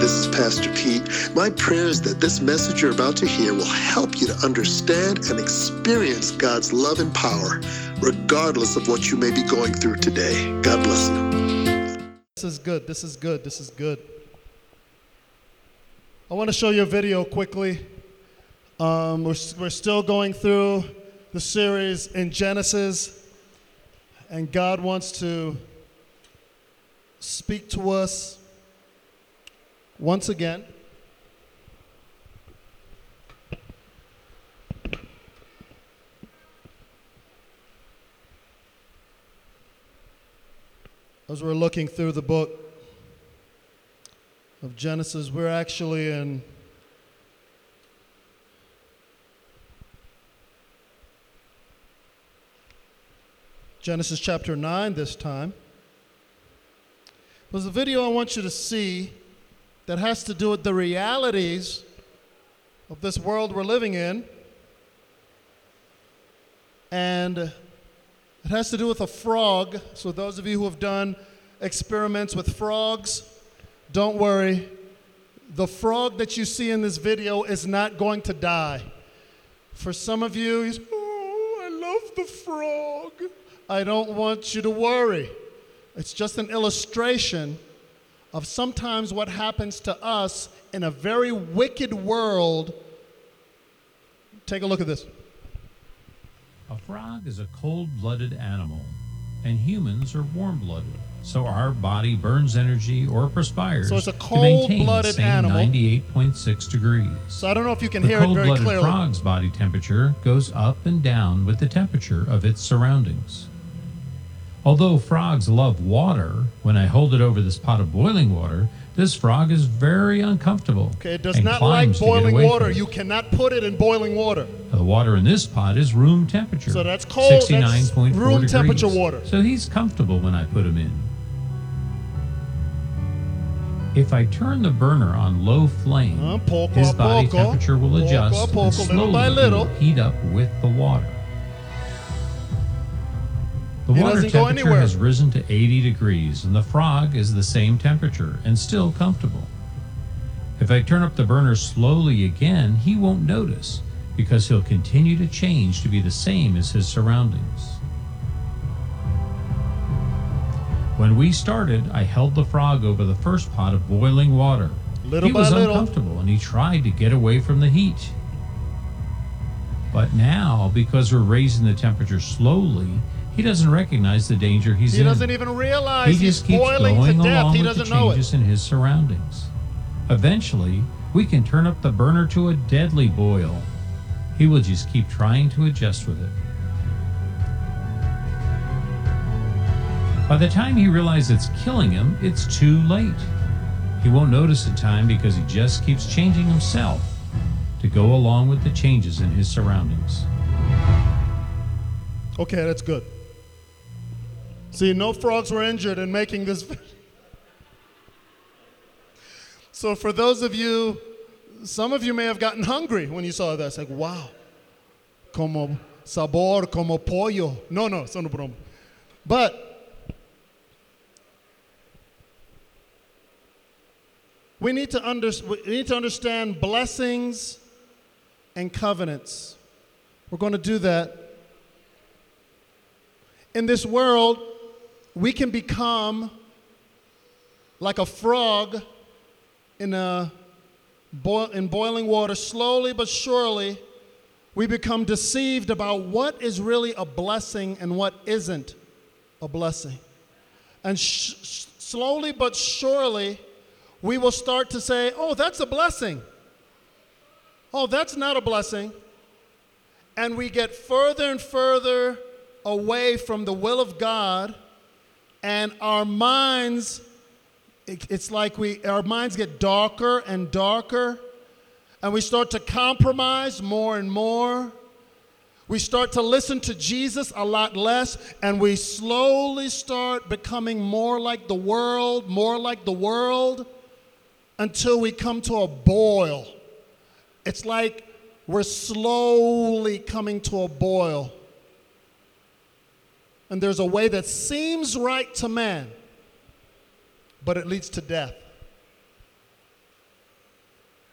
this is Pastor Pete. My prayer is that this message you're about to hear will help you to understand and experience God's love and power, regardless of what you may be going through today. God bless you. This is good. This is good. This is good. I want to show you a video quickly. Um, we're, we're still going through the series in Genesis, and God wants to speak to us once again. As we're looking through the book of Genesis, we're actually in Genesis chapter 9 this time. There's a video I want you to see that has to do with the realities of this world we're living in. And it has to do with a frog. So, those of you who have done experiments with frogs, don't worry. The frog that you see in this video is not going to die. For some of you, oh, I love the frog. I don't want you to worry. It's just an illustration of sometimes what happens to us in a very wicked world. Take a look at this. A frog is a cold blooded animal, and humans are warm blooded. So our body burns energy or perspires So it's a to maintain the cold-blooded same animal. 98.6 degrees. So I don't know if you can The hear it very clearly. The cold-blooded frog's body temperature goes up and down with the temperature of its surroundings. Although frogs love water, when I hold it over this pot of boiling water, this frog is very uncomfortable. Okay, it does not like boiling water. You cannot put it in boiling water. The water in this pot is room temperature. So that's cold, that's 69.4 room degrees. temperature water. So he's comfortable when I put him in. If I turn the burner on low flame, Uh, poco his body poco, temperature will adjust poco, and little slowly by little. heat up with the water. The He water temperature has risen to 80 degrees, and the frog is the same temperature and still comfortable. If I turn up the burner slowly again, he won't notice because he'll continue to change to be the same as his surroundings. When we started, I held the frog over the first pot of boiling water. Little he was little. uncomfortable and he tried to get away from the heat. But now, because we're raising the temperature slowly, he doesn't recognize the danger he's He in. He doesn't even realize He he's just keeps boiling going to death. along He with the doesn't know it. changes in his surroundings. Eventually, we can turn up the burner to a deadly boil. He will just keep trying to adjust with it. By the time he realizes it's killing him, it's too late. He won't notice in time because he just keeps changing himself to go along with the changes in his surroundings. Okay, that's good. See, no frogs were injured in making this. So, for those of you, some of you may have gotten hungry when you saw that. It's like, wow, como sabor, como pollo. No, no, son broma. But we need to under, we need to understand blessings and covenants. We're going to do that in this world, we can become like a frog in, a boil, in boiling water. Slowly but surely, we become deceived about what is really a blessing and what isn't a blessing. And sh- slowly but surely, we will start to say, oh, that's a blessing. Oh, that's not a blessing. And we get further and further away from the will of God, and our minds, it- it's like we, our minds get darker and darker, and we start to compromise more and more. We start to listen to Jesus a lot less, and we slowly start becoming more like the world, more like the world, until we come to a boil. It's like we're slowly coming to a boil. And there's a way that seems right to man, but it leads to death.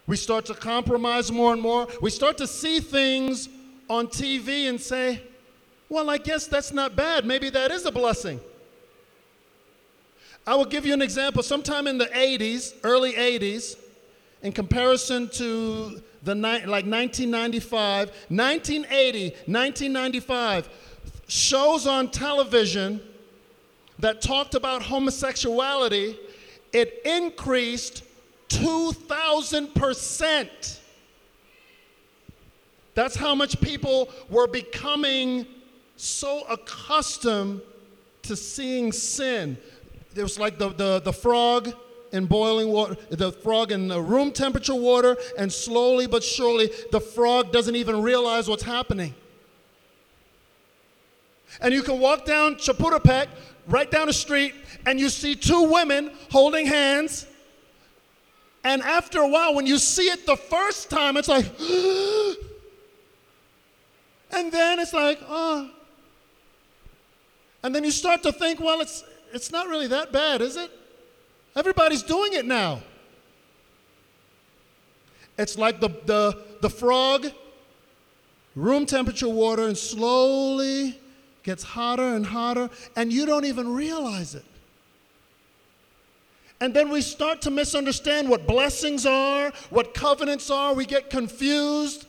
We start to compromise more and more. We start to see things on TV and say, well, I guess that's not bad. Maybe that is a blessing. I will give you an example. Sometime in the 80s, early 80s, in comparison to the ni- like 1995, 1980, 1995, shows on television that talked about homosexuality, it increased 2,000%. That's how much people were becoming so accustomed to seeing sin. It was like the, the, the frog in boiling water, the frog in the room temperature water, and slowly but surely, the frog doesn't even realize what's happening. And you can walk down Chapultepec, right down the street, and you see two women holding hands. And after a while, when you see it the first time, it's like, and then it's like, oh. And then you start to think, well, it's, it's not really that bad, is it? Everybody's doing it now. It's like the, the, the frog, room temperature water, and slowly gets hotter and hotter, and you don't even realize it. And then we start to misunderstand what blessings are, what covenants are. We get confused.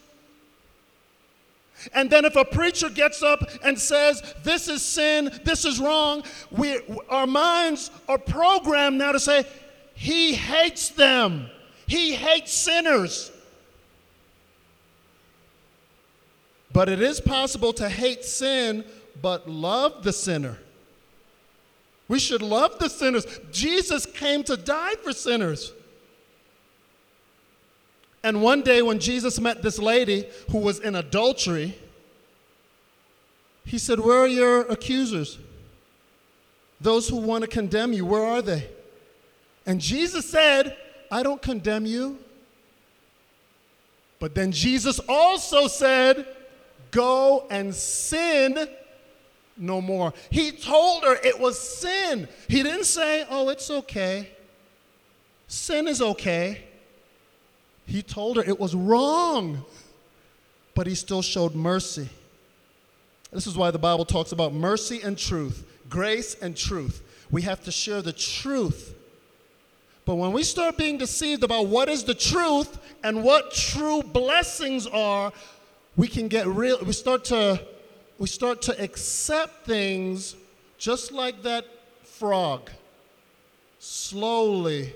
And then if a preacher gets up and says, This is sin, this is wrong, we, our minds are programmed now to say, He hates them, He hates sinners. But it is possible to hate sin but love the sinner. We should love the sinners. Jesus came to die for sinners. And one day, when Jesus met this lady who was in adultery, he said, Where are your accusers? Those who want to condemn you, where are they? And Jesus said, I don't condemn you. But then Jesus also said, Go and sin no more. He told her it was sin. He didn't say, Oh, it's okay. Sin is okay. He told her it was wrong, but he still showed mercy. This is why the Bible talks about mercy and truth, grace and truth. We have to share the truth. But when we start being deceived about what is the truth and what true blessings are, we can get real, we start to we start to accept things just like that frog. Slowly,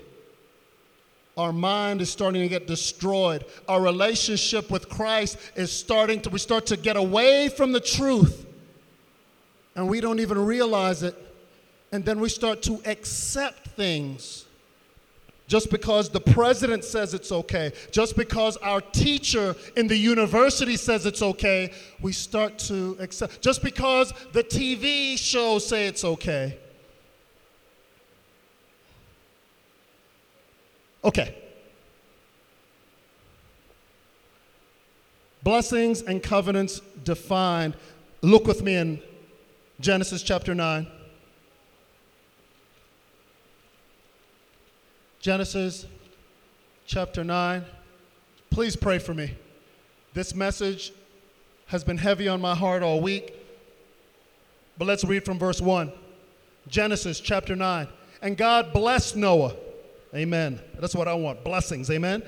our mind is starting to get destroyed. Our relationship with Christ is starting to, we start to get away from the truth. And we don't even realize it. And then we start to accept things just because the president says it's okay, just because our teacher in the university says it's okay, we start to accept. Just because the TV shows say it's okay. Okay. Blessings and covenants defined. Look with me in Genesis chapter 9. Genesis chapter 9. Please pray for me. This message has been heavy on my heart all week. But let's read from verse 1. Genesis chapter 9. And God blessed Noah. Amen. That's what I want. Blessings. Amen.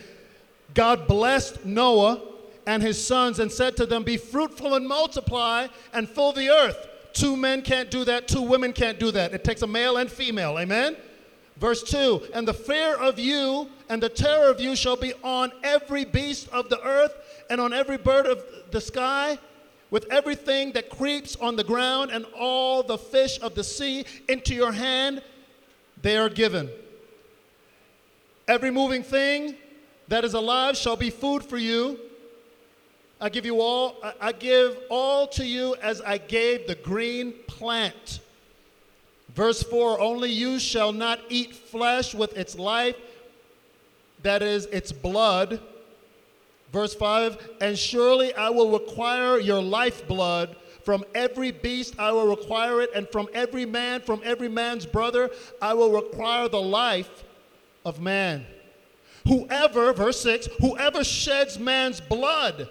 God blessed Noah and his sons and said to them, Be fruitful and multiply and fill the earth. Two men can't do that, two women can't do that. It takes a male and female. Amen. Verse 2 And the fear of you and the terror of you shall be on every beast of the earth and on every bird of the sky, with everything that creeps on the ground and all the fish of the sea. Into your hand they are given. Every moving thing that is alive shall be food for you. I give you all, I give all to you as I gave the green plant. Verse 4 Only you shall not eat flesh with its life, that is, its blood. Verse 5 And surely I will require your lifeblood. From every beast I will require it, and from every man, from every man's brother, I will require the life of man. Whoever, verse 6, whoever sheds man's blood,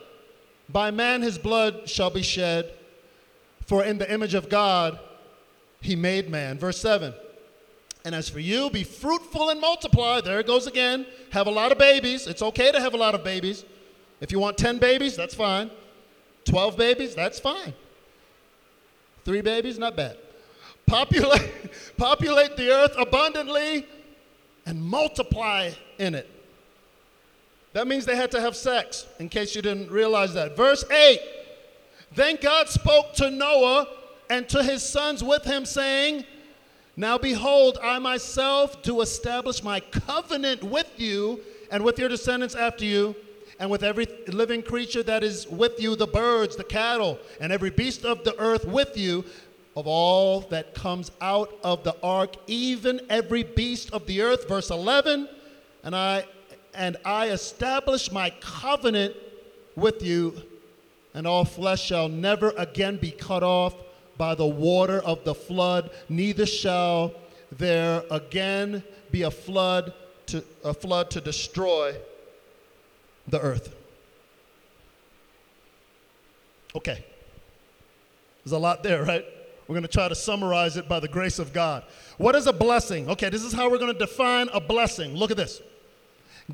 by man his blood shall be shed, for in the image of God he made man. Verse 7. And as for you, be fruitful and multiply. There it goes again. Have a lot of babies. It's okay to have a lot of babies. If you want 10 babies, that's fine. 12 babies, that's fine. Three babies, not bad. Populate, populate the earth abundantly and multiply in it. That means they had to have sex, in case you didn't realize that. Verse 8 Then God spoke to Noah and to his sons with him, saying, Now behold, I myself do establish my covenant with you and with your descendants after you, and with every living creature that is with you, the birds, the cattle, and every beast of the earth with you, of all that comes out of the ark, even every beast of the earth. Verse 11, and I and I establish my covenant with you, and all flesh shall never again be cut off by the water of the flood, neither shall there again be a flood to a flood to destroy the earth. Okay. There's a lot there, right? We're going to try to summarize it by the grace of God. What is a blessing? Okay, this is how we're going to define a blessing. Look at this.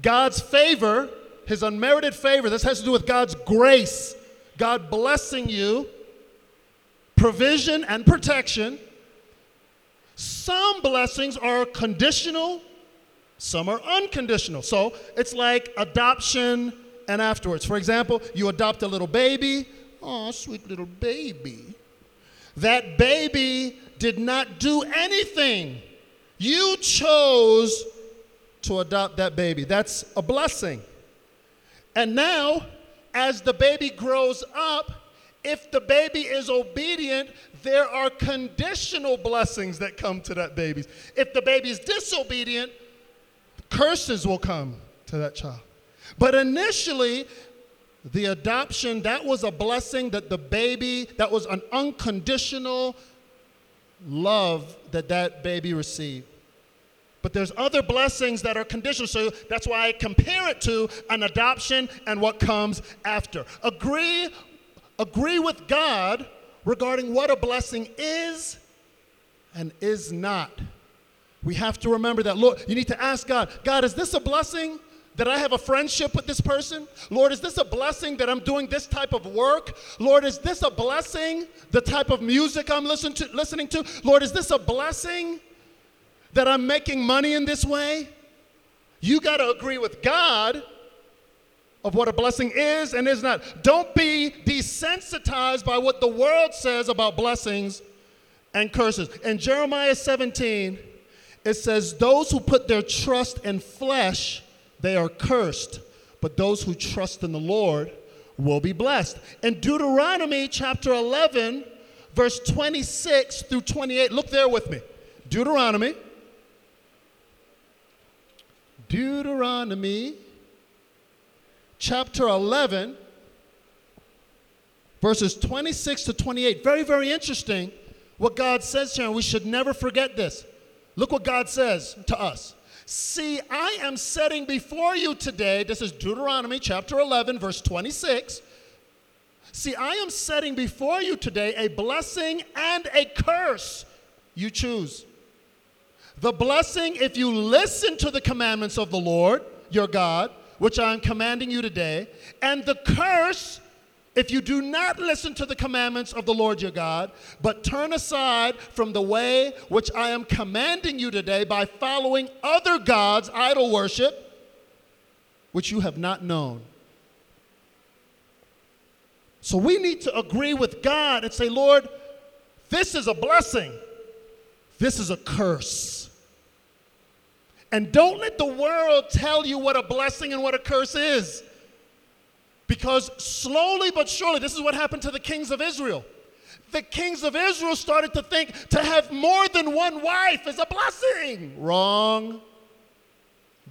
God's favor, his unmerited favor, this has to do with God's grace, God blessing you, provision and protection. Some blessings are conditional, some are unconditional. So it's like adoption and afterwards. For example, you adopt a little baby. Oh, sweet little baby. That baby did not do anything. You chose to adopt that baby. That's a blessing. And now, as the baby grows up, if the baby is obedient, there are conditional blessings that come to that baby. If the baby is disobedient, curses will come to that child. But initially, the adoption, that was a blessing that the baby, that was an unconditional love that that baby received. But there's other blessings that are conditional. So that's why I compare it to an adoption and what comes after. Agree, agree with God regarding what a blessing is and is not. We have to remember that. Lord, you need to ask God, God, is this a blessing? that I have a friendship with this person? Lord, is this a blessing that I'm doing this type of work? Lord, is this a blessing, the type of music I'm listen to, listening to? Lord, is this a blessing that I'm making money in this way? You got to agree with God of what a blessing is and is not. Don't be desensitized by what the world says about blessings and curses. In Jeremiah 17, it says, Those who put their trust in flesh, they are cursed, but those who trust in the Lord will be blessed. In Deuteronomy chapter 11, verse 26 through 28, look there with me. Deuteronomy Deuteronomy chapter 11, verses 26 to 28. Very, very interesting what God says here, and we should never forget this. Look what God says to us. See, I am setting before you today, this is Deuteronomy chapter 11, verse 26. See, I am setting before you today a blessing and a curse. You choose. The blessing, if you listen to the commandments of the Lord, your God, which I am commanding you today, and the curse, if you do not listen to the commandments of the Lord your God, but turn aside from the way which I am commanding you today by following other gods, idol worship, which you have not known. So we need to agree with God and say, Lord, this is a blessing, this is a curse. And don't let the world tell you what a blessing and what a curse is. Because slowly but surely, this is what happened to the kings of Israel. The kings of Israel started to think to have more than one wife is a blessing. Wrong.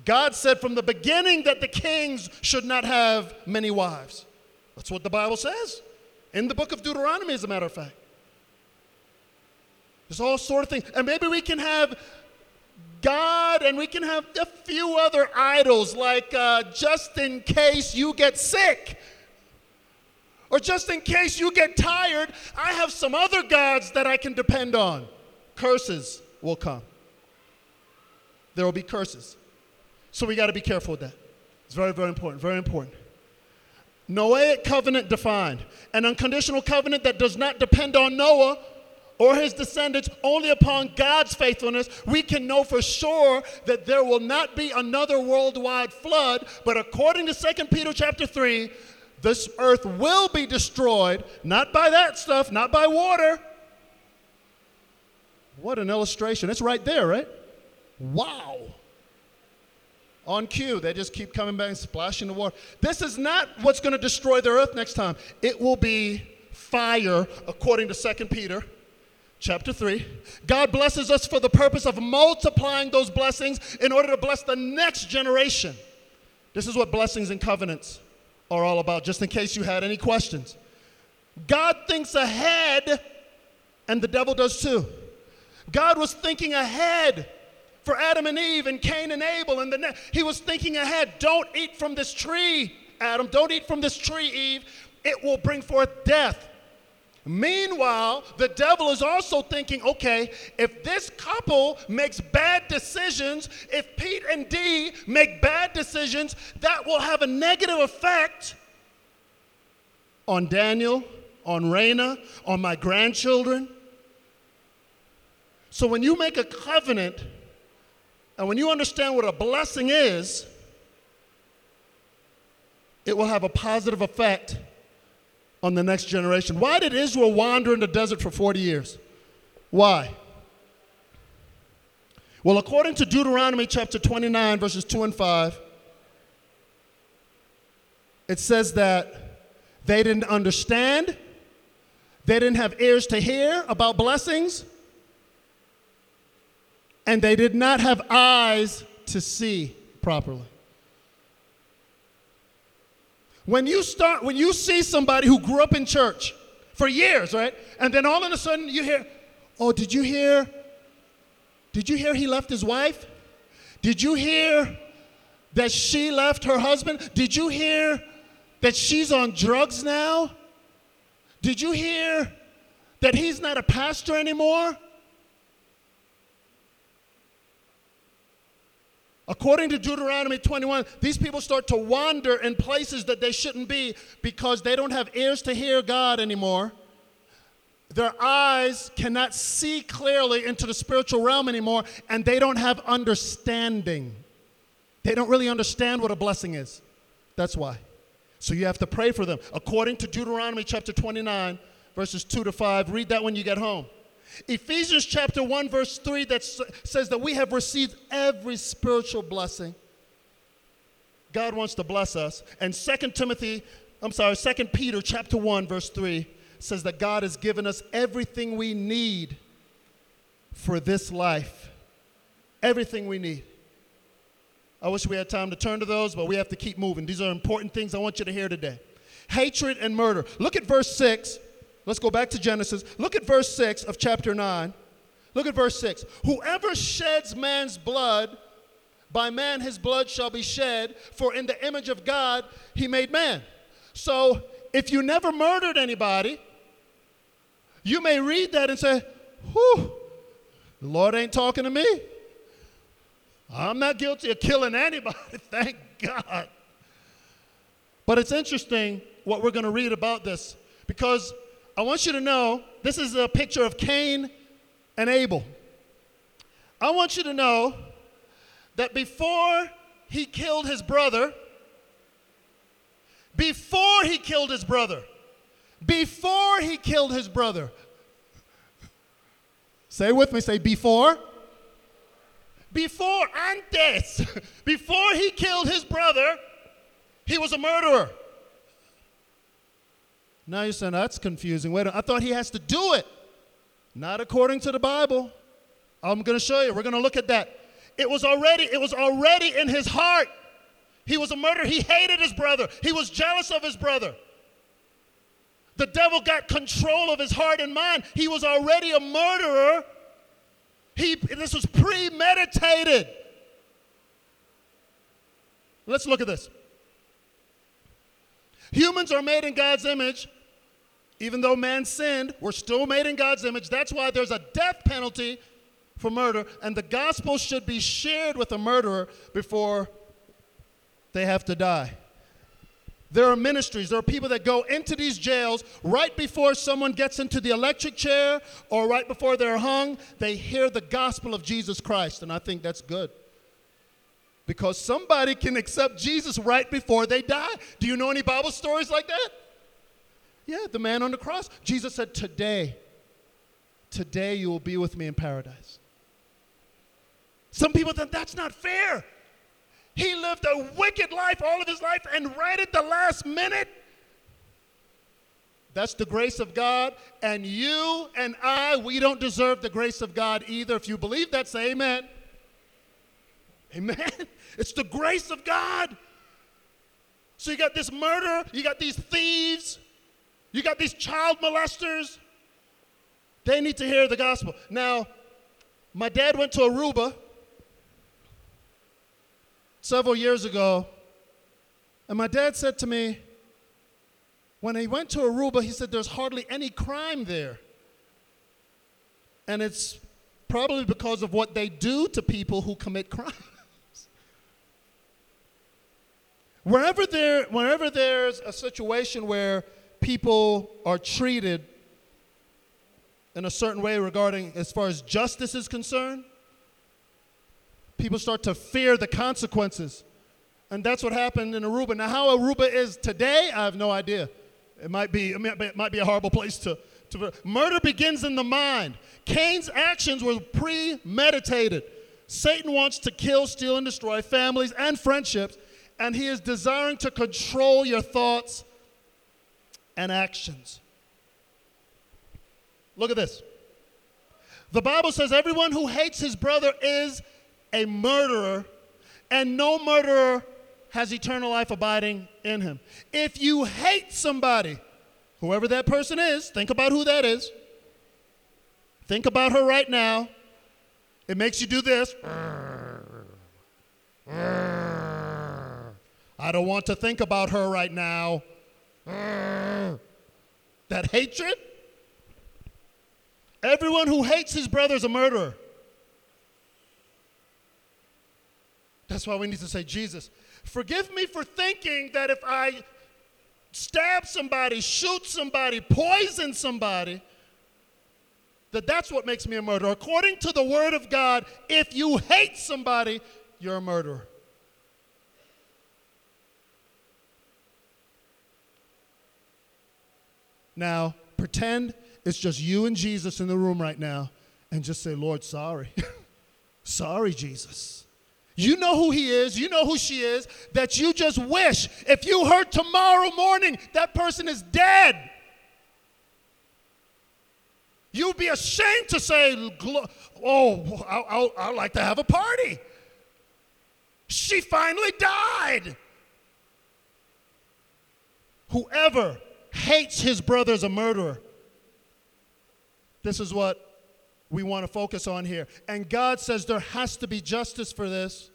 God said from the beginning that the kings should not have many wives. That's what the Bible says in the book of Deuteronomy, as a matter of fact. There's all sort of things. And maybe we can have God and we can have a few other idols, like uh, just in case you get sick, or just in case you get tired, I have some other gods that I can depend on. Curses will come. There will be curses. So we got to be careful with that. It's very, very important, very important. Noahic covenant defined an unconditional covenant that does not depend on Noah or his descendants only upon God's faithfulness, we can know for sure that there will not be another worldwide flood, but according to 2 Peter chapter 3, this earth will be destroyed, not by that stuff, not by water. What an illustration. It's right there, right? Wow. On cue, they just keep coming back and splashing the water. This is not what's going to destroy the earth next time. It will be fire, according to 2 Peter chapter 3. God blesses us for the purpose of multiplying those blessings in order to bless the next generation. This is what blessings and covenants are all about, just in case you had any questions. God thinks ahead, and the devil does too. God was thinking ahead for Adam and Eve and Cain and Abel and the ne- he was thinking ahead. Don't eat from this tree, Adam. Don't eat from this tree, Eve. It will bring forth death. Meanwhile, the devil is also thinking, okay, if this couple makes bad decisions, if Pete and Dee make bad decisions, that will have a negative effect on Daniel, on Raina, on my grandchildren. So when you make a covenant, and when you understand what a blessing is, it will have a positive effect on the next generation. Why did Israel wander in the desert for 40 years? Why? Well, according to Deuteronomy chapter 29, verses 2 and 5, it says that they didn't understand, they didn't have ears to hear about blessings, and they did not have eyes to see properly. When you start, when you see somebody who grew up in church for years, right? And then all of a sudden you hear, oh, did you hear? Did you hear he left his wife? Did you hear that she left her husband? Did you hear that she's on drugs now? Did you hear that he's not a pastor anymore? According to Deuteronomy 21, these people start to wander in places that they shouldn't be because they don't have ears to hear God anymore. Their eyes cannot see clearly into the spiritual realm anymore, and they don't have understanding. They don't really understand what a blessing is. That's why. So you have to pray for them. According to Deuteronomy chapter 29, verses 2 to 5, read that when you get home. Ephesians chapter 1, verse 3, that says that we have received every spiritual blessing. God wants to bless us. And Second Timothy, I'm sorry, Second Peter chapter 1, verse 3 says that God has given us everything we need for this life. Everything we need. I wish we had time to turn to those, but we have to keep moving. These are important things I want you to hear today. Hatred and murder. Look at verse 6 Let's go back to Genesis. Look at verse 6 of chapter 9. Look at verse 6. Whoever sheds man's blood, by man his blood shall be shed, for in the image of God he made man. So if you never murdered anybody, you may read that and say, Whew, the Lord ain't talking to me. I'm not guilty of killing anybody, thank God. But it's interesting what we're going to read about this because I want you to know this is a picture of Cain and Abel. I want you to know that before he killed his brother, before he killed his brother, before he killed his brother, say with me, say before. Before, antes, before he killed his brother, he was a murderer. Now you're saying oh, that's confusing. Wait, I thought he has to do it. Not according to the Bible. I'm going to show you. We're going to look at that. It was already it was already in his heart. He was a murderer. He hated his brother. He was jealous of his brother. The devil got control of his heart and mind. He was already a murderer. He, this was premeditated. Let's look at this. Humans are made in God's image. Even though man sinned, we're still made in God's image. That's why there's a death penalty for murder, and the gospel should be shared with a murderer before they have to die. There are ministries, there are people that go into these jails right before someone gets into the electric chair or right before they're hung. They hear the gospel of Jesus Christ, and I think that's good. Because somebody can accept Jesus right before they die. Do you know any Bible stories like that? Yeah, the man on the cross. Jesus said, Today, today you will be with me in paradise. Some people think that's not fair. He lived a wicked life all of his life, and right at the last minute, that's the grace of God. And you and I, we don't deserve the grace of God either. If you believe that, say amen. Amen. It's the grace of God. So you got this murder, you got these thieves, you got these child molesters. They need to hear the gospel. Now, my dad went to Aruba several years ago, and my dad said to me, when he went to Aruba, he said there's hardly any crime there. And it's probably because of what they do to people who commit crimes. wherever, there, wherever there's a situation where people are treated in a certain way regarding as far as justice is concerned, people start to fear the consequences. And that's what happened in Aruba. Now, how Aruba is today, I have no idea. It might be, it might be a horrible place to, to. Murder begins in the mind. Cain's actions were premeditated. Satan wants to kill, steal, and destroy families and friendships, and he is desiring to control your thoughts and actions. Look at this. The Bible says everyone who hates his brother is a murderer, and no murderer has eternal life abiding in him. If you hate somebody, whoever that person is, think about who that is. Think about her right now. It makes you do this. I don't want to think about her right now. Mm. That hatred? Everyone who hates his brother is a murderer. That's why we need to say, Jesus, forgive me for thinking that if I stab somebody, shoot somebody, poison somebody, that that's what makes me a murderer. According to the word of God, if you hate somebody, you're a murderer. Now, pretend it's just you and Jesus in the room right now and just say, Lord, sorry. sorry, Jesus. You know who he is, you know who she is, that you just wish if you heard tomorrow morning that person is dead. You'd be ashamed to say, Oh, I, I'd like to have a party. She finally died. Whoever hates his brother as a murderer. This is what we want to focus on here. And God says there has to be justice for this.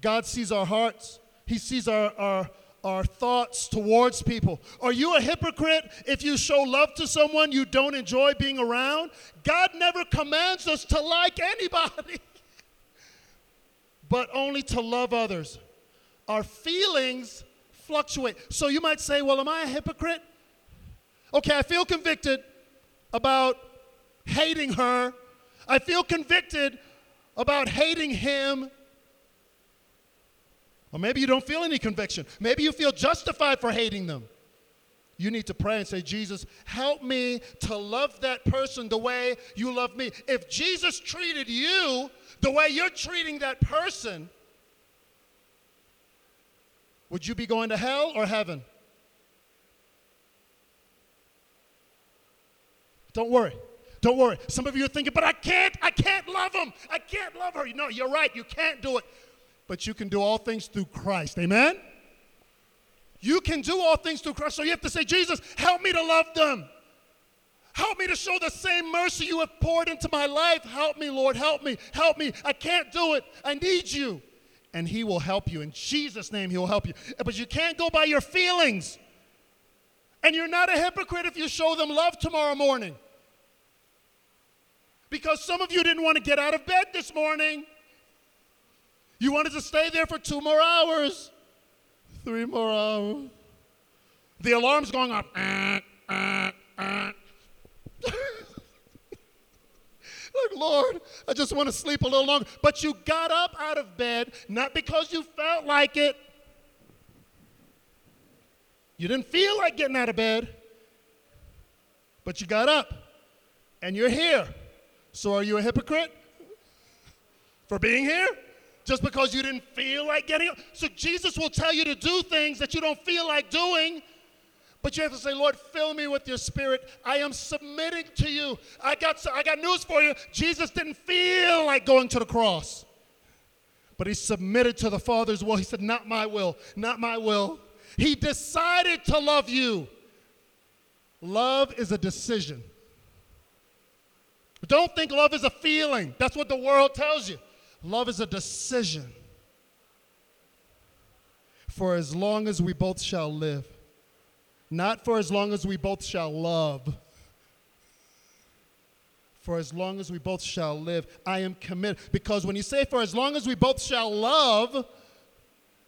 God sees our hearts, He sees our, our, our thoughts towards people. Are you a hypocrite if you show love to someone you don't enjoy being around? God never commands us to like anybody, but only to love others. Our feelings fluctuate. So you might say, Well, am I a hypocrite? Okay, I feel convicted about hating her. I feel convicted about hating him. Or maybe you don't feel any conviction. Maybe you feel justified for hating them. You need to pray and say, Jesus, help me to love that person the way you love me. If Jesus treated you the way you're treating that person, would you be going to hell or heaven? Don't worry. Don't worry. Some of you are thinking, but I can't, I can't love him. I can't love her. No, you're right. You can't do it. But you can do all things through Christ. Amen? You can do all things through Christ. So you have to say, Jesus, help me to love them. Help me to show the same mercy you have poured into my life. Help me, Lord. Help me. Help me. I can't do it. I need you. and He will help you. In Jesus' name, He will help you. But you can't go by your feelings. And you're not a hypocrite if you show them love tomorrow morning. Because some of you didn't want to get out of bed this morning. You wanted to stay there for two more hours, three more hours. The alarm's going off. Like, Lord, I just want to sleep a little longer. But you got up out of bed not because you felt like it. You didn't feel like getting out of bed, but you got up and you're here. So are you a hypocrite for being here? Just because you didn't feel like getting up? So Jesus will tell you to do things that you don't feel like doing but you have to say, Lord, fill me with your spirit. I am submitting to you. I got, I got news for you. Jesus didn't feel like going to the cross, but he submitted to the Father's will. He said, Not my will, not my will. He decided to love you. Love is a decision. Don't think love is a feeling. That's what the world tells you. Love is a decision. For as long as we both shall live, not for as long as we both shall love. For as long as we both shall live, I am committed. Because when you say for as long as we both shall love,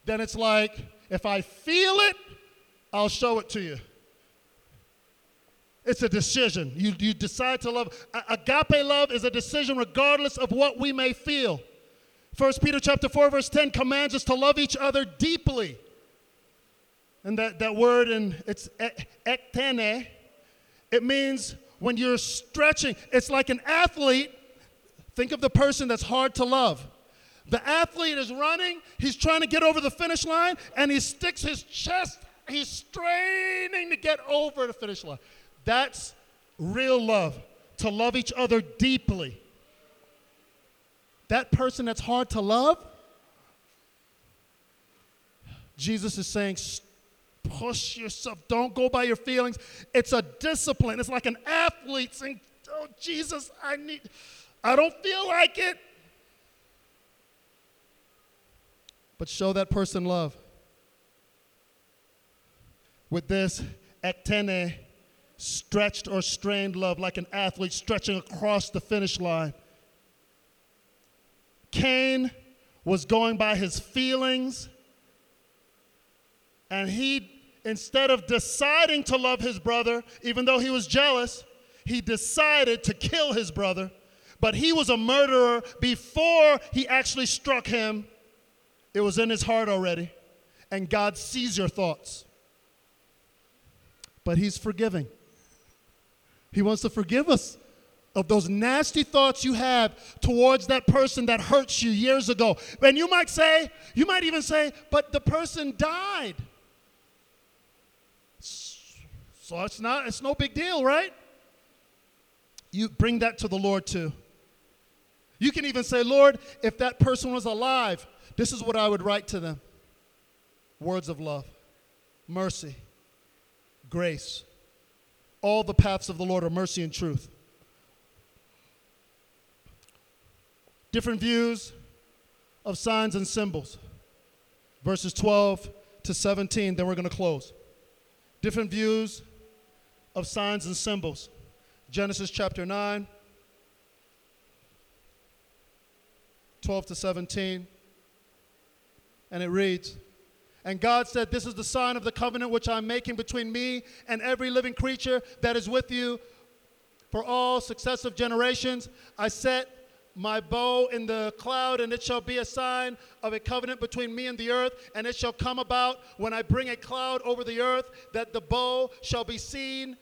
then it's like if I feel it, I'll show it to you. It's a decision. You, you decide to love. Agape love is a decision regardless of what we may feel. 1 Peter chapter 4 verse 10 commands us to love each other deeply. And that, that word, and it's ektene, it means when you're stretching, it's like an athlete. Think of the person that's hard to love. The athlete is running, he's trying to get over the finish line, and he sticks his chest, he's straining to get over the finish line. That's real love, to love each other deeply. That person that's hard to love, Jesus is saying, push yourself. Don't go by your feelings. It's a discipline. It's like an athlete saying, Oh, Jesus, I need, I don't feel like it. But show that person love. With this, ektene, stretched or strained love, like an athlete stretching across the finish line. Cain was going by his feelings, and he instead of deciding to love his brother, even though he was jealous, he decided to kill his brother. But he was a murderer before he actually struck him. It was in his heart already. And God sees your thoughts. But he's forgiving. He wants to forgive us of those nasty thoughts you have towards that person that hurts you years ago. And you might say, you might even say, but the person died. So it's not it's no big deal, right? You bring that to the Lord too. You can even say, Lord, if that person was alive, this is what I would write to them. Words of love, mercy, grace. All the paths of the Lord are mercy and truth. Different views of signs and symbols. Verses 12 to 17, then we're going to close. Different views of signs and symbols. Genesis chapter 9, 12 to 17. And it reads, and God said, This is the sign of the covenant which I'm making between me and every living creature that is with you for all successive generations. I set my bow in the cloud, and it shall be a sign of a covenant between me and the earth. And it shall come about when I bring a cloud over the earth that the bow shall be seen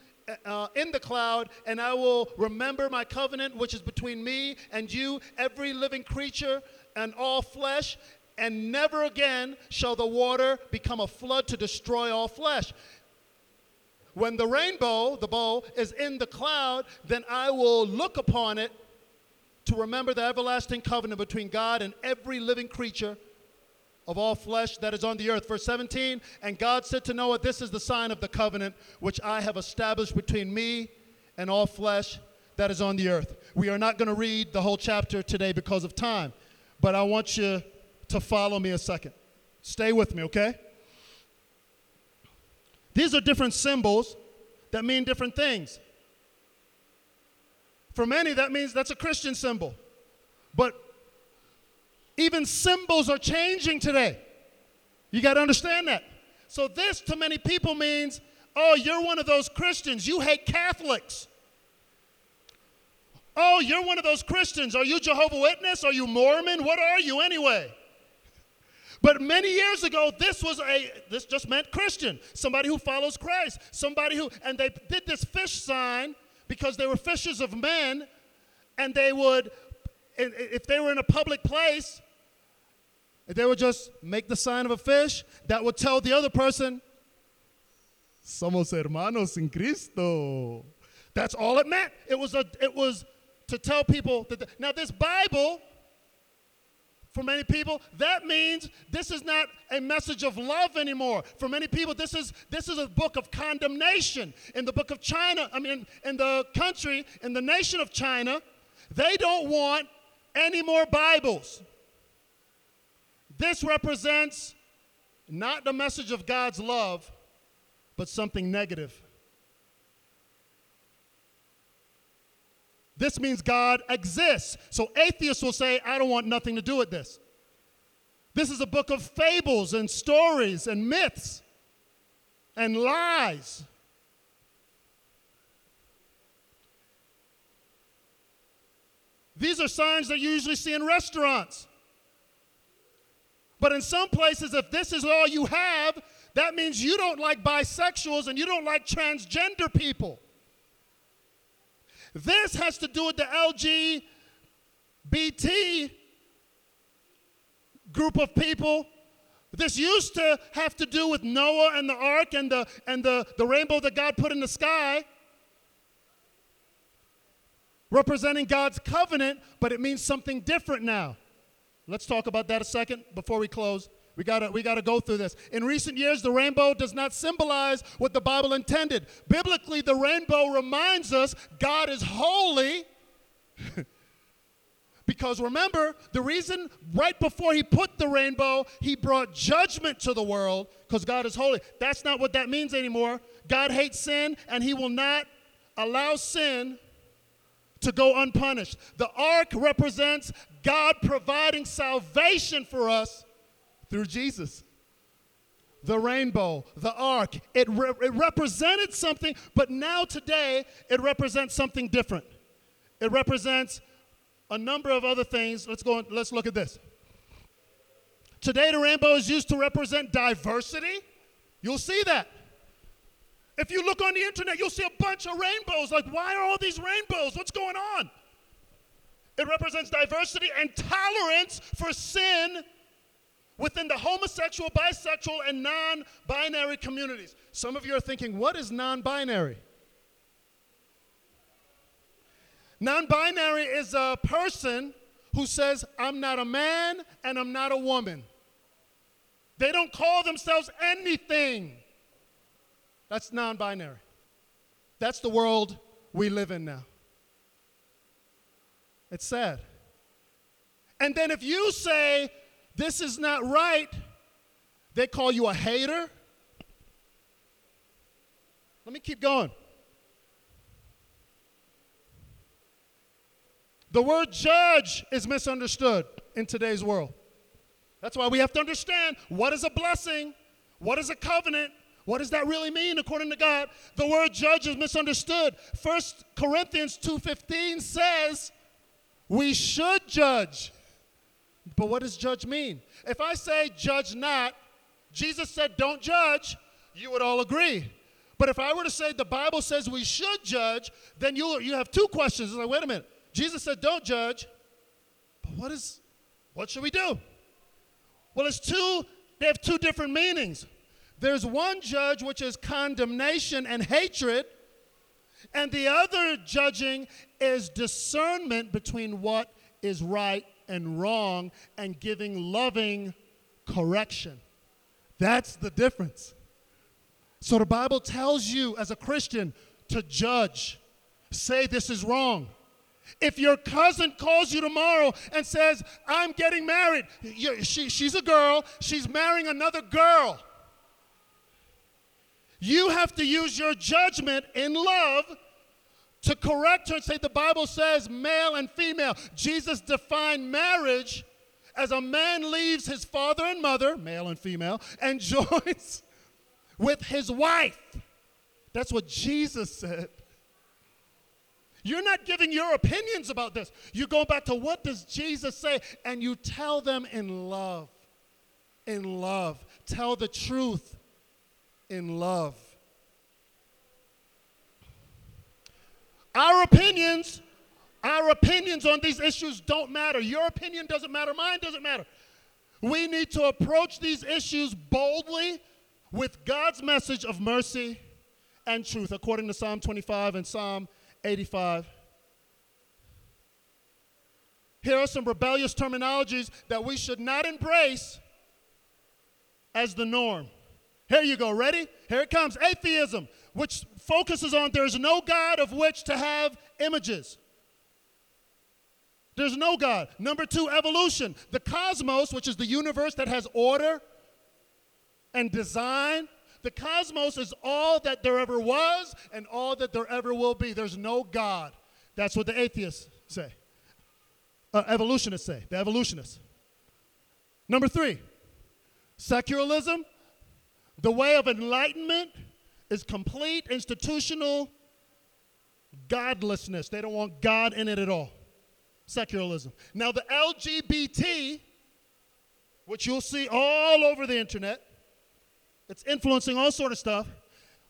uh, in the cloud, and I will remember my covenant which is between me and you, every living creature and all flesh, and never again shall the water become a flood to destroy all flesh. When the rainbow, the bow, is in the cloud, then I will look upon it to remember the everlasting covenant between God and every living creature of all flesh that is on the earth. Verse 17, and God said to Noah, This is the sign of the covenant which I have established between me and all flesh that is on the earth. We are not going to read the whole chapter today because of time, but I want you to follow me a second. Stay with me, okay? These are different symbols that mean different things. For many, that means that's a Christian symbol. But even symbols are changing today. You got to understand that. So, this to many people means, oh, you're one of those Christians. You hate Catholics. Oh, you're one of those Christians. Are you Jehovah Witness? Are you Mormon? What are you anyway? But many years ago, this was a this just meant Christian, somebody who follows Christ, somebody who and they did this fish sign because they were fishers of men, and they would, if they were in a public place, they would just make the sign of a fish that would tell the other person, "Somos hermanos en Cristo." That's all it meant. It was a it was to tell people that the, now this Bible for many people that means this is not a message of love anymore. For many people this is this is a book of condemnation. In the book of china i mean in the country in the nation of china they don't want any more bibles. This represents not the message of god's love but something negative This means God exists. So atheists will say, I don't want nothing to do with this. This is a book of fables and stories and myths and lies. These are signs that you usually see in restaurants. But in some places, if this is all you have, that means you don't like bisexuals and you don't like transgender people. This has to do with the LGBT group of people. This used to have to do with Noah and the ark and the, and the, the rainbow that God put in the sky, representing God's covenant, but it means something different now. Let's talk about that a second before we close. We gotta, we gotta go through this. In recent years, the rainbow does not symbolize what the Bible intended. Biblically, the rainbow reminds us God is holy. because remember, the reason right before he put the rainbow, he brought judgment to the world because God is holy. That's not what that means anymore. God hates sin and he will not allow sin to go unpunished. The ark represents God providing salvation for us through Jesus. The rainbow, the ark, it, re- it represented something, but now today it represents something different. It represents a number of other things. Let's go. let's look at this. Today, the rainbow is used to represent diversity. You'll see that. If you look on the internet, you'll see a bunch of rainbows. Like, why are all these rainbows? What's going on? It represents diversity and tolerance for sin within the homosexual, bisexual, and non binary communities. Some of you are thinking, what is non binary? Non binary is a person who says, I'm not a man and I'm not a woman. They don't call themselves anything. That's non binary. That's the world we live in now. It's sad. And then if you say, this is not right, they call you a hater. Let me keep going. The word judge is misunderstood in today's world. That's why we have to understand what is a blessing, what is a covenant, what does that really mean according to God? The word judge is misunderstood. 1 Corinthians 2:15 says we should judge. But what does judge mean? If I say judge not, Jesus said don't judge, you would all agree. But if I were to say the Bible says we should judge, then you, you have two questions. It's like, wait a minute. Jesus said don't judge, but what is what should we do? Well, it's two, they have two different meanings. There's one judge which is condemnation and hatred, and the other judging is discernment between what is right and wrong and giving loving correction. That's the difference. So the Bible tells you as a Christian to judge, say this is wrong. If your cousin calls you tomorrow and says, I'm getting married, she, she's a girl, she's marrying another girl. You have to use your judgment in love to correct her and say the Bible says male and female. Jesus defined marriage as a man leaves his father and mother, male and female, and joins with his wife. That's what Jesus said. You're not giving your opinions about this. You go back to what does Jesus say and you tell them in love. In love. Tell the truth in love. Our opinions, our opinions on these issues don't matter. Your opinion doesn't matter, mine doesn't matter. We need to approach these issues boldly with God's message of mercy and truth, according to Psalm 25 and Psalm 85. Here are some rebellious terminologies that we should not embrace as the norm. Here you go. Ready? Here it comes. Atheism, which focuses on there's no God of which to have images. There's no God. Number two, evolution. The cosmos, which is the universe that has order and design. The cosmos is all that there ever was and all that there ever will be. There's no God. That's what the atheists say. Uh, evolutionists say, the evolutionists. Number three, secularism. The way of enlightenment is complete institutional godlessness. They don't want God in it at all. Secularism. Now, the LGBT, which you'll see all over the internet, it's influencing all sort of stuff.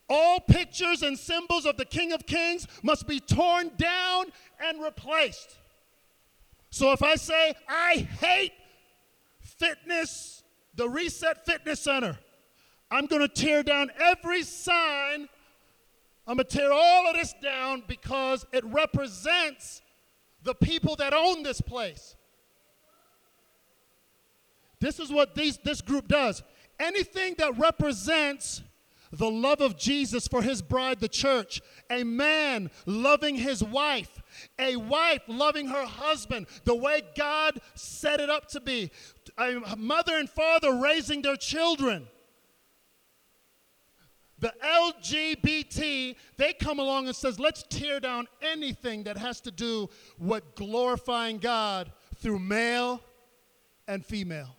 All pictures and symbols of the King of Kings must be torn down and replaced. So if I say, I hate fitness, the Reset Fitness Center, I'm going to tear down every sign. I'm going to tear all of this down because it represents the people that own this place. This is what these, this group does. Anything that represents the love of Jesus for his bride, the church, a man loving his wife, a wife loving her husband the way God set it up to be, a mother and father raising their children. The LGBT, they come along and says, let's tear down anything that has to do with glorifying God through male and female.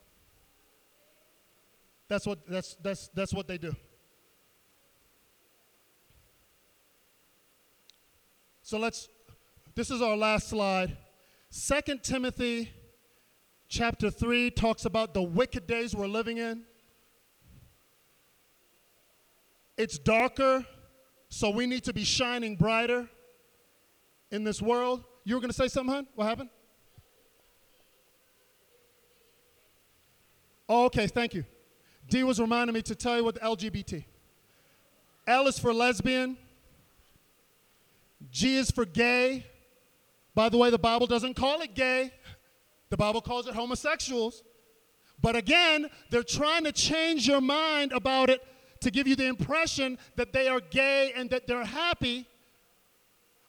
That's what, that's, that's, that's what they do. So let's, this is our last slide. Second Timothy chapter 3 talks about the wicked days we're living in. It's darker, so we need to be shining brighter in this world. You were going to say something, hon? What happened? Oh, okay, thank you. D was reminding me to tell you what LGBT. L is for lesbian. G is for gay. By the way, the Bible doesn't call it gay, the Bible calls it homosexuals. But again, they're trying to change your mind about it to give you the impression that they are gay and that they're happy.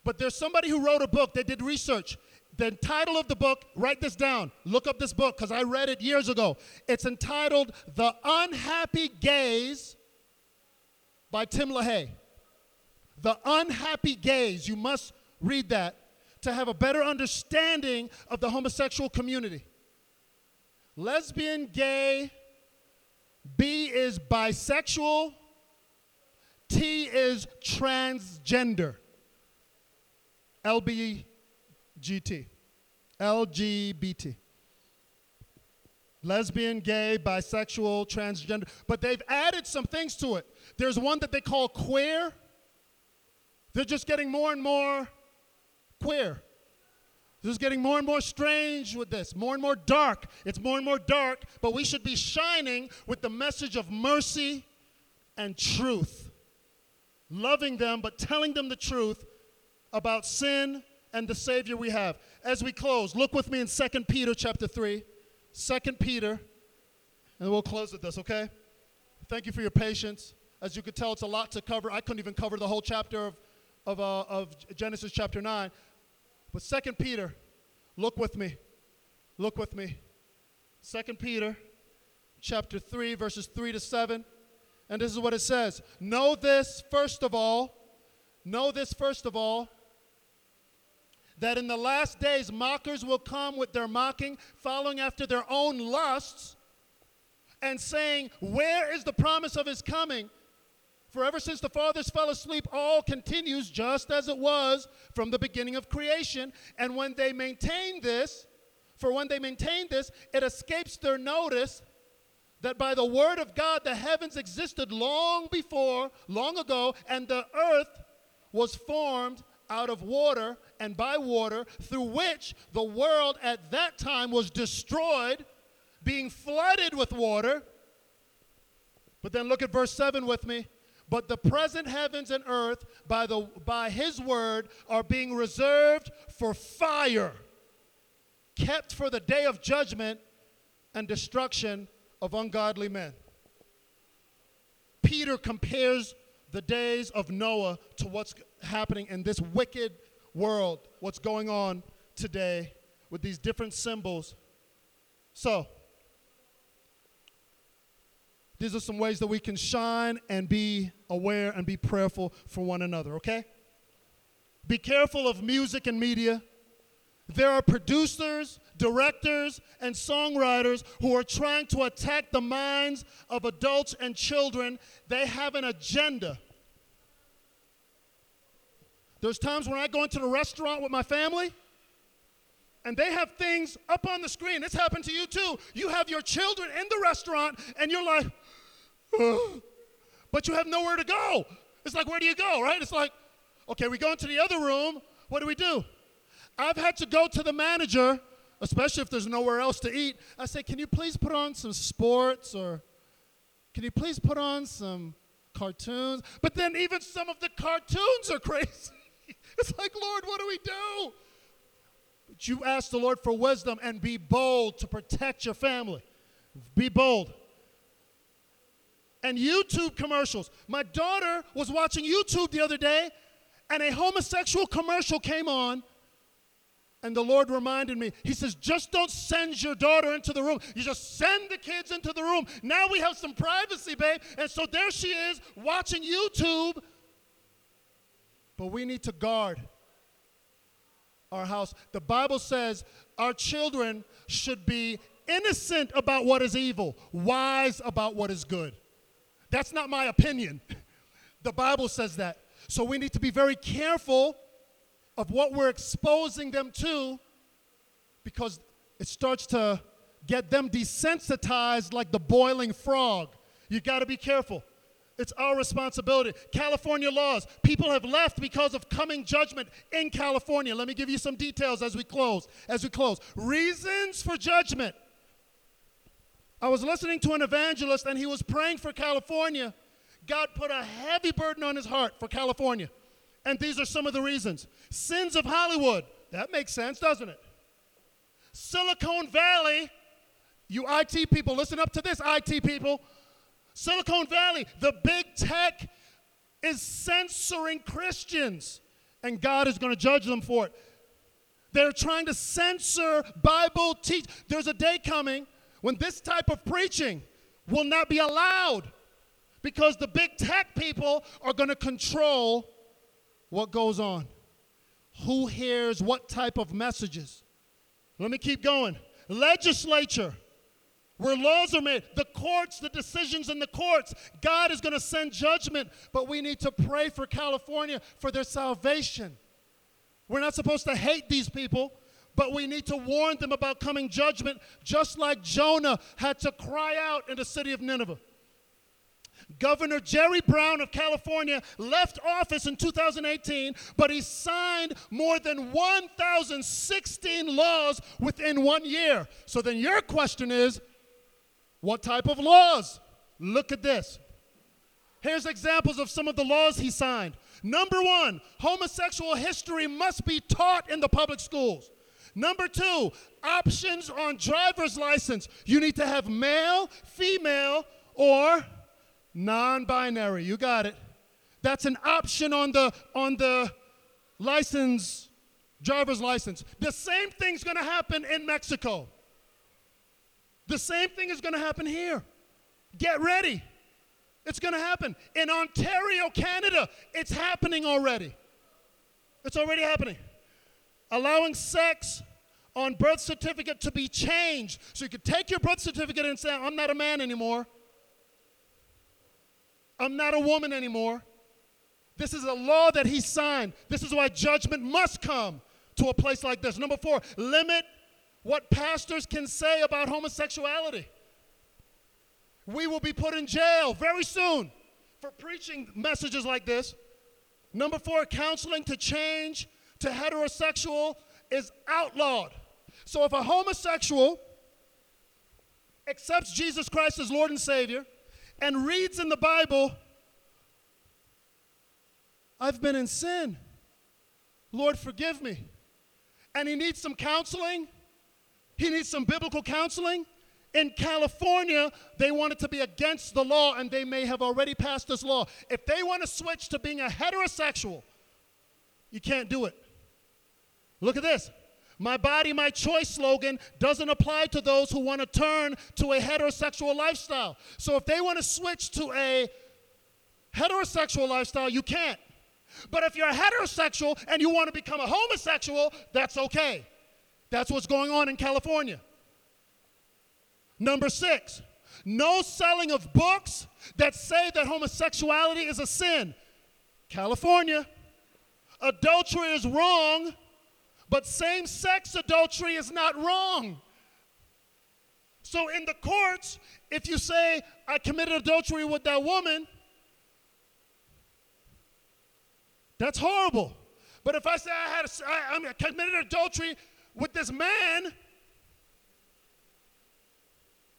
But there's somebody who wrote a book, that did research. The title of the book, write this down. Look up this book because I read it years ago. It's entitled The Unhappy Gays by Tim LaHaye. The Unhappy Gays. You must read that to have a better understanding of the homosexual community. Lesbian, gay, B is bisexual, T is transgender. LBGT. LGBT. Lesbian, gay, bisexual, transgender. But they've added some things to it. There's one that they call queer. They're just getting more and more queer. This is getting more and more strange with this, more and more dark. It's more and more dark, but we should be shining with the message of mercy and truth. Loving them, but telling them the truth about sin and the Savior we have. As we close, look with me in 2 Peter chapter 3. 2 Peter, and we'll close with this, okay? Thank you for your patience. As you could tell, it's a lot to cover. I couldn't even cover the whole chapter of, of, uh, of Genesis chapter 9. But Second Peter, look with me. Look with me. Second Peter chapter 3 verses 3 to 7. And this is what it says. Know this first of all. Know this first of all that in the last days mockers will come with their mocking, following after their own lusts, and saying, Where is the promise of his coming? For ever since the fathers fell asleep, all continues just as it was from the beginning of creation. And when they maintain this, for when they maintain this, it escapes their notice that by the word of God the heavens existed long before, long ago, and the earth was formed out of water and by water, through which the world at that time was destroyed, being flooded with water. But then look at verse 7 with me. But the present heavens and earth, by, the, by his word, are being reserved for fire, kept for the day of judgment and destruction of ungodly men. Peter compares the days of Noah to what's happening in this wicked world, what's going on today with these different symbols. So, these are some ways that we can shine and be aware and be prayerful for one another, okay? Be careful of music and media. There are producers, directors, and songwriters who are trying to attack the minds of adults and children. They have an agenda. There's times when I go into the restaurant with my family and they have things up on the screen. It's happened to you too. You have your children in the restaurant and you're like, but you have nowhere to go. It's like, where do you go, right? It's like, okay, we go into the other room. What do we do? I've had to go to the manager, especially if there's nowhere else to eat. I say, can you please put on some sports or can you please put on some cartoons? But then even some of the cartoons are crazy. it's like, Lord, what do we do? But you ask the Lord for wisdom and be bold to protect your family. Be bold. And YouTube commercials. My daughter was watching YouTube the other day, and a homosexual commercial came on. And the Lord reminded me, He says, just don't send your daughter into the room. You just send the kids into the room. Now we have some privacy, babe. And so there she is watching YouTube but we need to guard our house. The Bible says our children should be innocent about what is evil, wise about what is good. That's not my opinion. The Bible says that. So we need to be very careful of what we're exposing them to because it starts to get them desensitized like the boiling frog. You got to be careful. It's our responsibility. California laws. People have left because of coming judgment in California. Let me give you some details as we close. As we close. Reasons for judgment. I was listening to an evangelist and he was praying for California. God put a heavy burden on his heart for California. And these are some of the reasons. Sins of Hollywood. That makes sense, doesn't it? Silicon Valley. You IT people, listen up to this, IT people Silicon Valley, the big tech is censoring Christians, and God is going to judge them for it. They're trying to censor Bible teach. There's a day coming when this type of preaching will not be allowed because the big tech people are going to control what goes on. Who hears what type of messages? Let me keep going. Legislature where laws are made, the courts, the decisions in the courts. God is going to send judgment, but we need to pray for California for their salvation. We're not supposed to hate these people, but we need to warn them about coming judgment, just like Jonah had to cry out in the city of Nineveh. Governor Jerry Brown of California left office in 2018, but he signed more than 1,016 laws within one year. So then your question is what type of laws? Look at this. Here's examples of some of the laws he signed. Number one, homosexual history must be taught in the public schools. Number two, options on driver's license. You need to have male, female, or non-binary. You got it. That's an option on the on the license driver's license. The same thing's going to happen in Mexico. The same thing is going to happen here. Get ready. It's going to happen. In Ontario, Canada, it's happening already. It's already happening. Allowing sex on birth certificate to be changed. So you could take your birth certificate and say, I'm not a man anymore. I'm not a woman anymore. This is a law that he signed. This is why judgment must come to a place like this. Number four, limit what pastors can say about homosexuality. We will be put in jail very soon for preaching messages like this. Number four, counseling to change to heterosexual is outlawed. So if a homosexual accepts Jesus Christ as Lord and Savior and reads in the Bible, I've been in sin. Lord, forgive me. And he needs some counseling. He needs some biblical counseling. In California, they want it to be against the law, and they may have already passed this law. If they want to switch to being a heterosexual, you can't do it. Look at this. My body, my choice slogan doesn't apply to those who want to turn to a heterosexual lifestyle. So if they want to switch to a heterosexual lifestyle, you can't. But if you're heterosexual and you want to become a homosexual, that's okay. That's what's going on in California. Number six, no selling of books that say that homosexuality is a sin. California, adultery is wrong, but same sex adultery is not wrong. So in the courts, if you say, I committed adultery with that woman, that's horrible. But if I say I had I committed adultery with this man,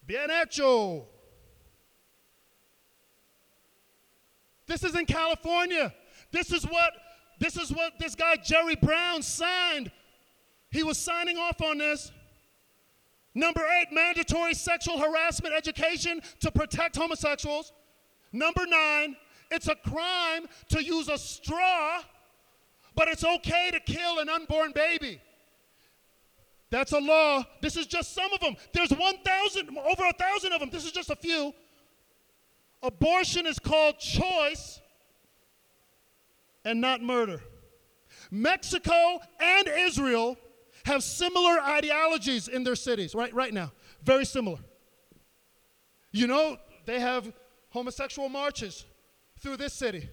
bien hecho. This is in California. This is what this is what this guy Jerry Brown signed. He was signing off on this. Number 8, mandatory sexual harassment education to protect homosexuals. Number 9, it's a crime to use a straw, but it's okay to kill an unborn baby. That's a law. This is just some of them. There's 1,000, over a 1,000 of them. This is just a few. Abortion is called choice and not murder. Mexico and Israel have similar ideologies in their cities right, right now. Very similar. You know, they have homosexual marches through this city.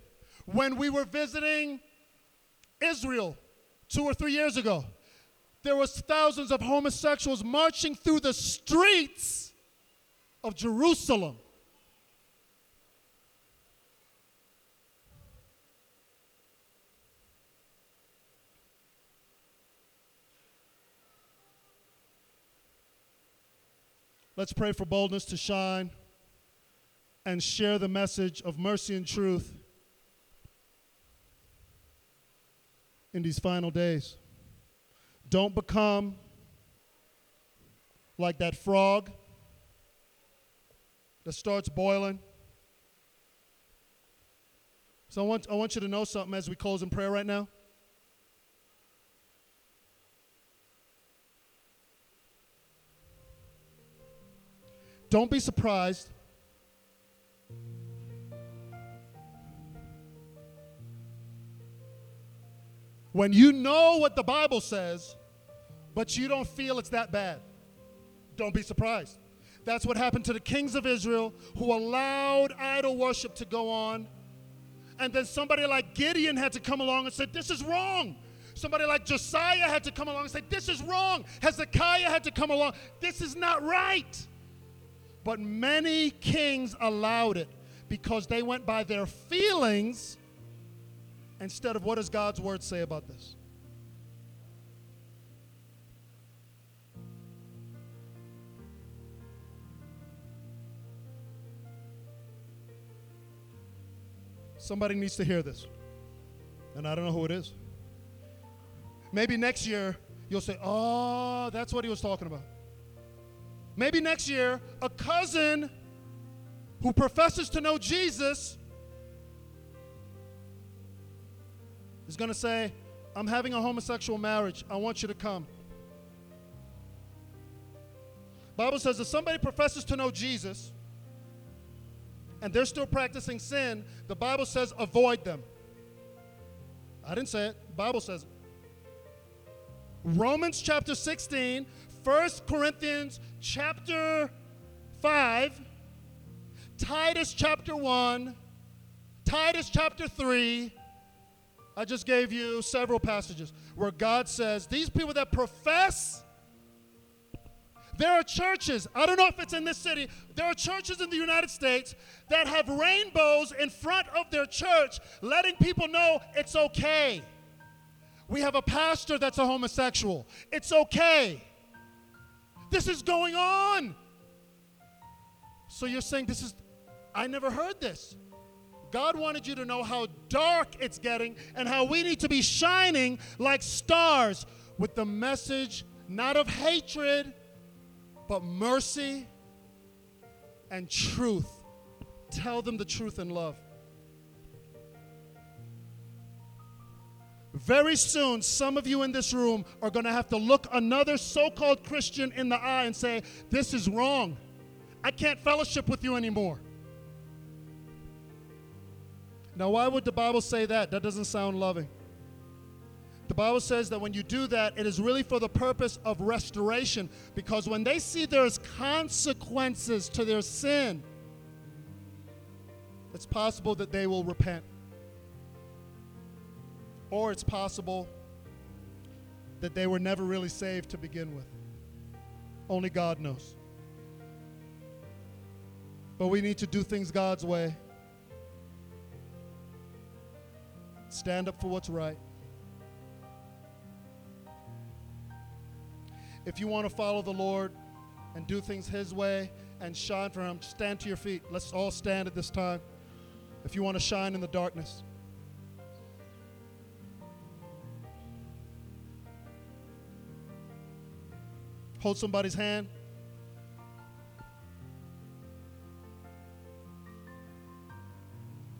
When we were visiting Israel two or three years ago, there was thousands of homosexuals marching through the streets of Jerusalem. Let's pray for boldness to shine and share the message of mercy and truth in these final days. Don't become like that frog that starts boiling. So I want, I want you to know something as we close in prayer right now. Don't be surprised when you know what the Bible says, but you don't feel it's that bad. Don't be surprised. That's what happened to the kings of Israel who allowed idol worship to go on. And then somebody like Gideon had to come along and say, This is wrong. Somebody like Josiah had to come along and say, This is wrong. Hezekiah had to come along. This is not right. But many kings allowed it because they went by their feelings instead of what does God's word say about this? Somebody needs to hear this. And I don't know who it is. Maybe next year you'll say, oh, that's what he was talking about. Maybe next year, a cousin who professes to know Jesus is going to say, I'm having a homosexual marriage. I want you to come. Bible says if somebody professes to know Jesus and they're still practicing sin, the Bible says avoid them. I didn't say it. Bible says it. Romans chapter 16, 1 Corinthians chapter 5, Titus chapter 1, Titus chapter 3. I just gave you several passages where God says, These people that profess, there are churches, I don't know if it's in this city, there are churches in the United States that have rainbows in front of their church, letting people know it's okay. We have a pastor that's a homosexual. It's okay. This is going on. So you're saying this is, I never heard this. God wanted you to know how dark it's getting and how we need to be shining like stars with the message not of hatred, but mercy and truth. Tell them the truth in love. Very soon, some of you in this room are going to have to look another so called Christian in the eye and say, This is wrong. I can't fellowship with you anymore. Now, why would the Bible say that? That doesn't sound loving. The Bible says that when you do that, it is really for the purpose of restoration because when they see there's consequences to their sin, it's possible that they will repent. Or it's possible that they were never really saved to begin with. Only God knows. But we need to do things God's way. Stand up for what's right. If you want to follow the Lord and do things His way and shine for Him, stand to your feet. Let's all stand at this time. If you want to shine in the darkness. Hold somebody's hand.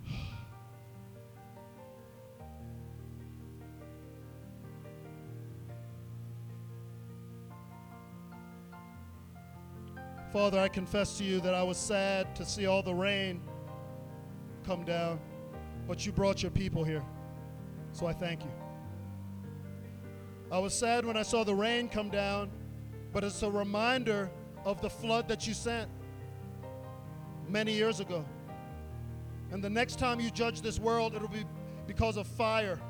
Father, I confess to you that I was sad to see all the rain come down, but you brought your people here. So I thank you. I was sad when I saw the rain come down, but it's a reminder of the flood that you sent many years ago. And the next time you judge this world, it'll be because of fire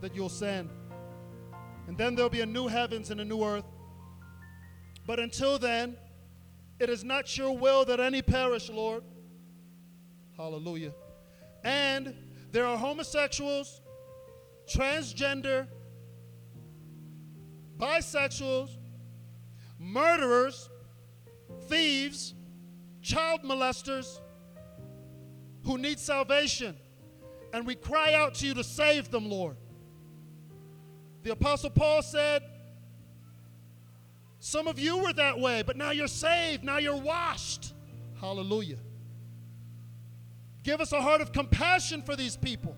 that you'll send. And then there'll be a new heavens and a new earth. But until then, it is not your will that any perish, Lord. Hallelujah. And there are homosexuals, transgender, bisexuals, murderers, thieves, child molesters who need salvation. And we cry out to you to save them, Lord. The Apostle Paul said, Some of you were that way, but now you're saved, now you're washed. Hallelujah. Give us a heart of compassion for these people.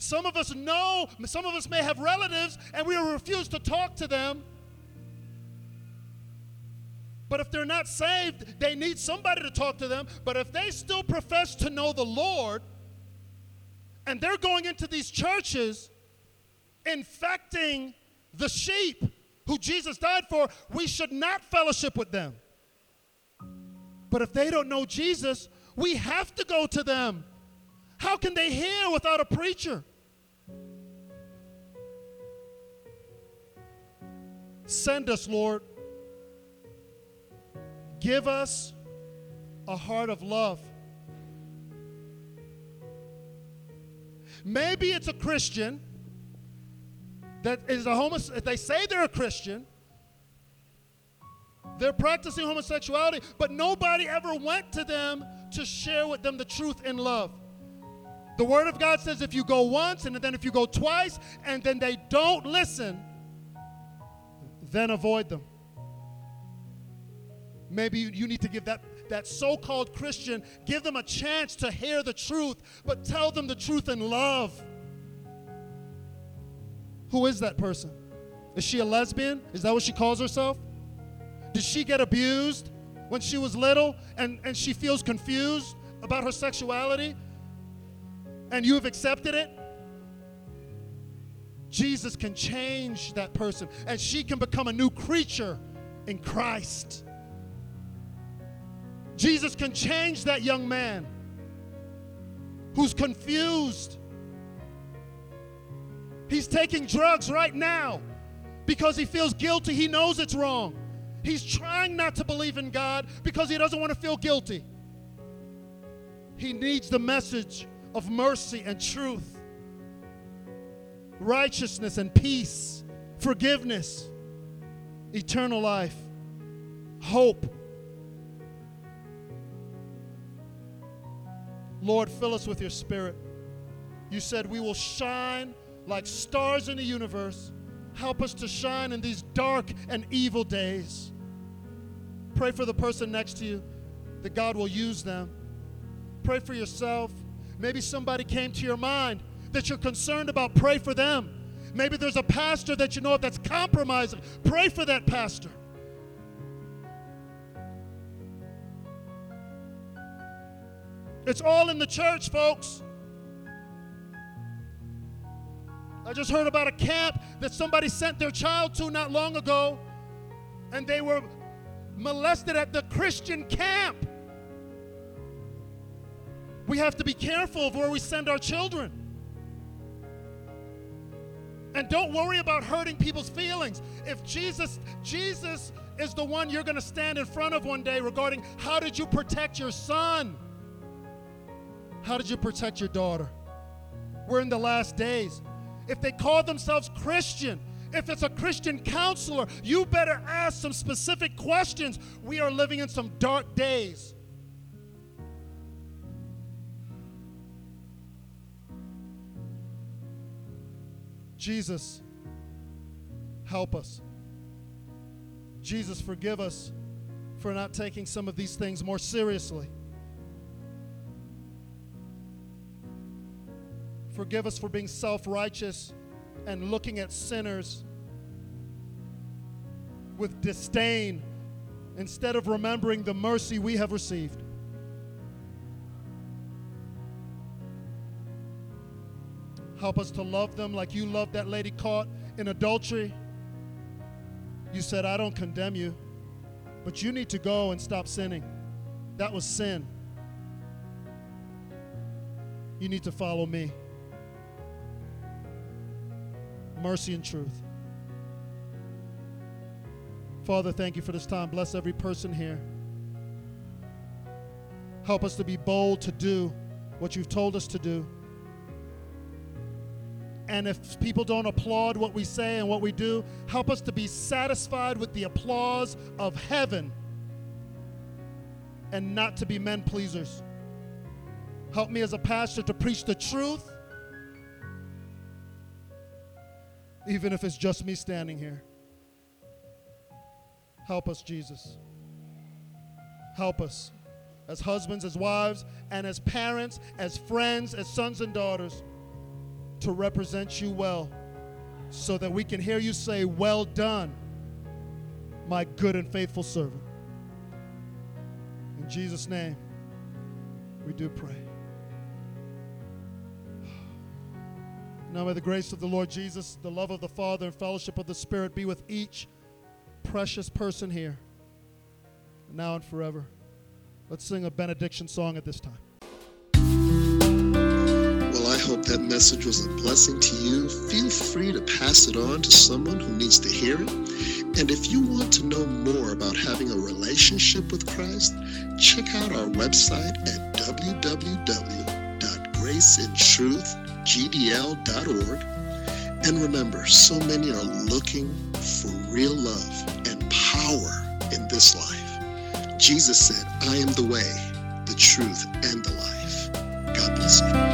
Some of us know, some of us may have relatives, and we refuse to talk to them. But if they're not saved, they need somebody to talk to them. But if they still profess to know the Lord, and they're going into these churches infecting the sheep who Jesus died for, we should not fellowship with them. But if they don't know Jesus, we have to go to them. How can they hear without a preacher? Send us, Lord. Give us a heart of love. Maybe it's a Christian that is a homosexual. They say they're a Christian. They're practicing homosexuality, but nobody ever went to them to share with them the truth in love. The Word of God says if you go once and then if you go twice and then they don't listen, then avoid them. Maybe you, need to give that, that so called Christian, give them a chance to hear the truth, but tell them the truth in love. Who is that person? Is she a lesbian? Is that what she calls herself? Did she get abused when she was little and, and she feels confused about her sexuality? And you have accepted it? Jesus can change that person and she can become a new creature in Christ. Jesus can change that young man who's confused. He's taking drugs right now because he feels guilty. He knows it's wrong. He's trying not to believe in God because he doesn't want to feel guilty. He needs the message of mercy and truth, righteousness and peace, forgiveness, eternal life, hope. Lord, fill us with your spirit. You said we will shine like stars in the universe. Help us to shine in these dark and evil days. Pray for the person next to you that God will use them. Pray for yourself. Maybe somebody came to your mind that you're concerned about. Pray for them. Maybe there's a pastor that you know of that's compromising. Pray for that pastor. It's all in the church, folks. I just heard about a camp that somebody sent their child to not long ago, and they were molested at the Christian camp. We have to be careful of where we send our children. And don't worry about hurting people's feelings. If Jesus Jesus is the one you're going to stand in front of one day regarding how did you protect your son? How did you protect your daughter? We're in the last days. If they call themselves Christian, if it's a Christian counselor, you better ask some specific questions. We are living in some dark days. Jesus, help us. Jesus, forgive us for not taking some of these things more seriously. Forgive us for being self righteous and looking at sinners with disdain instead of remembering the mercy we have received. Help us to love them like you loved that lady caught in adultery. You said, I don't condemn you, but you need to go and stop sinning. That was sin. You need to follow me. Mercy and truth. Father, thank you for this time. Bless every person here. Help us to be bold to do what you've told us to do. And if people don't applaud what we say and what we do, help us to be satisfied with the applause of heaven and not to be men pleasers. Help me as a pastor to preach the truth, even if it's just me standing here. Help us, Jesus. Help us as husbands, as wives, and as parents, as friends, as sons and daughters to represent you well so that we can hear you say, Well done, my good and faithful servant. In Jesus' name, we do pray. Now may the grace of the Lord Jesus, the love of the Father, and fellowship of the Spirit be with each precious person here, now and forever. Let's sing a benediction song at this time. Hope that message was a blessing to you. Feel free to pass it on to someone who needs to hear it. And if you want to know more about having a relationship with Christ, check out our website at www.graceandtruthgdl.org. And remember, so many are looking for real love and power in this life. Jesus said, I am the way, the truth, and the life. God bless you.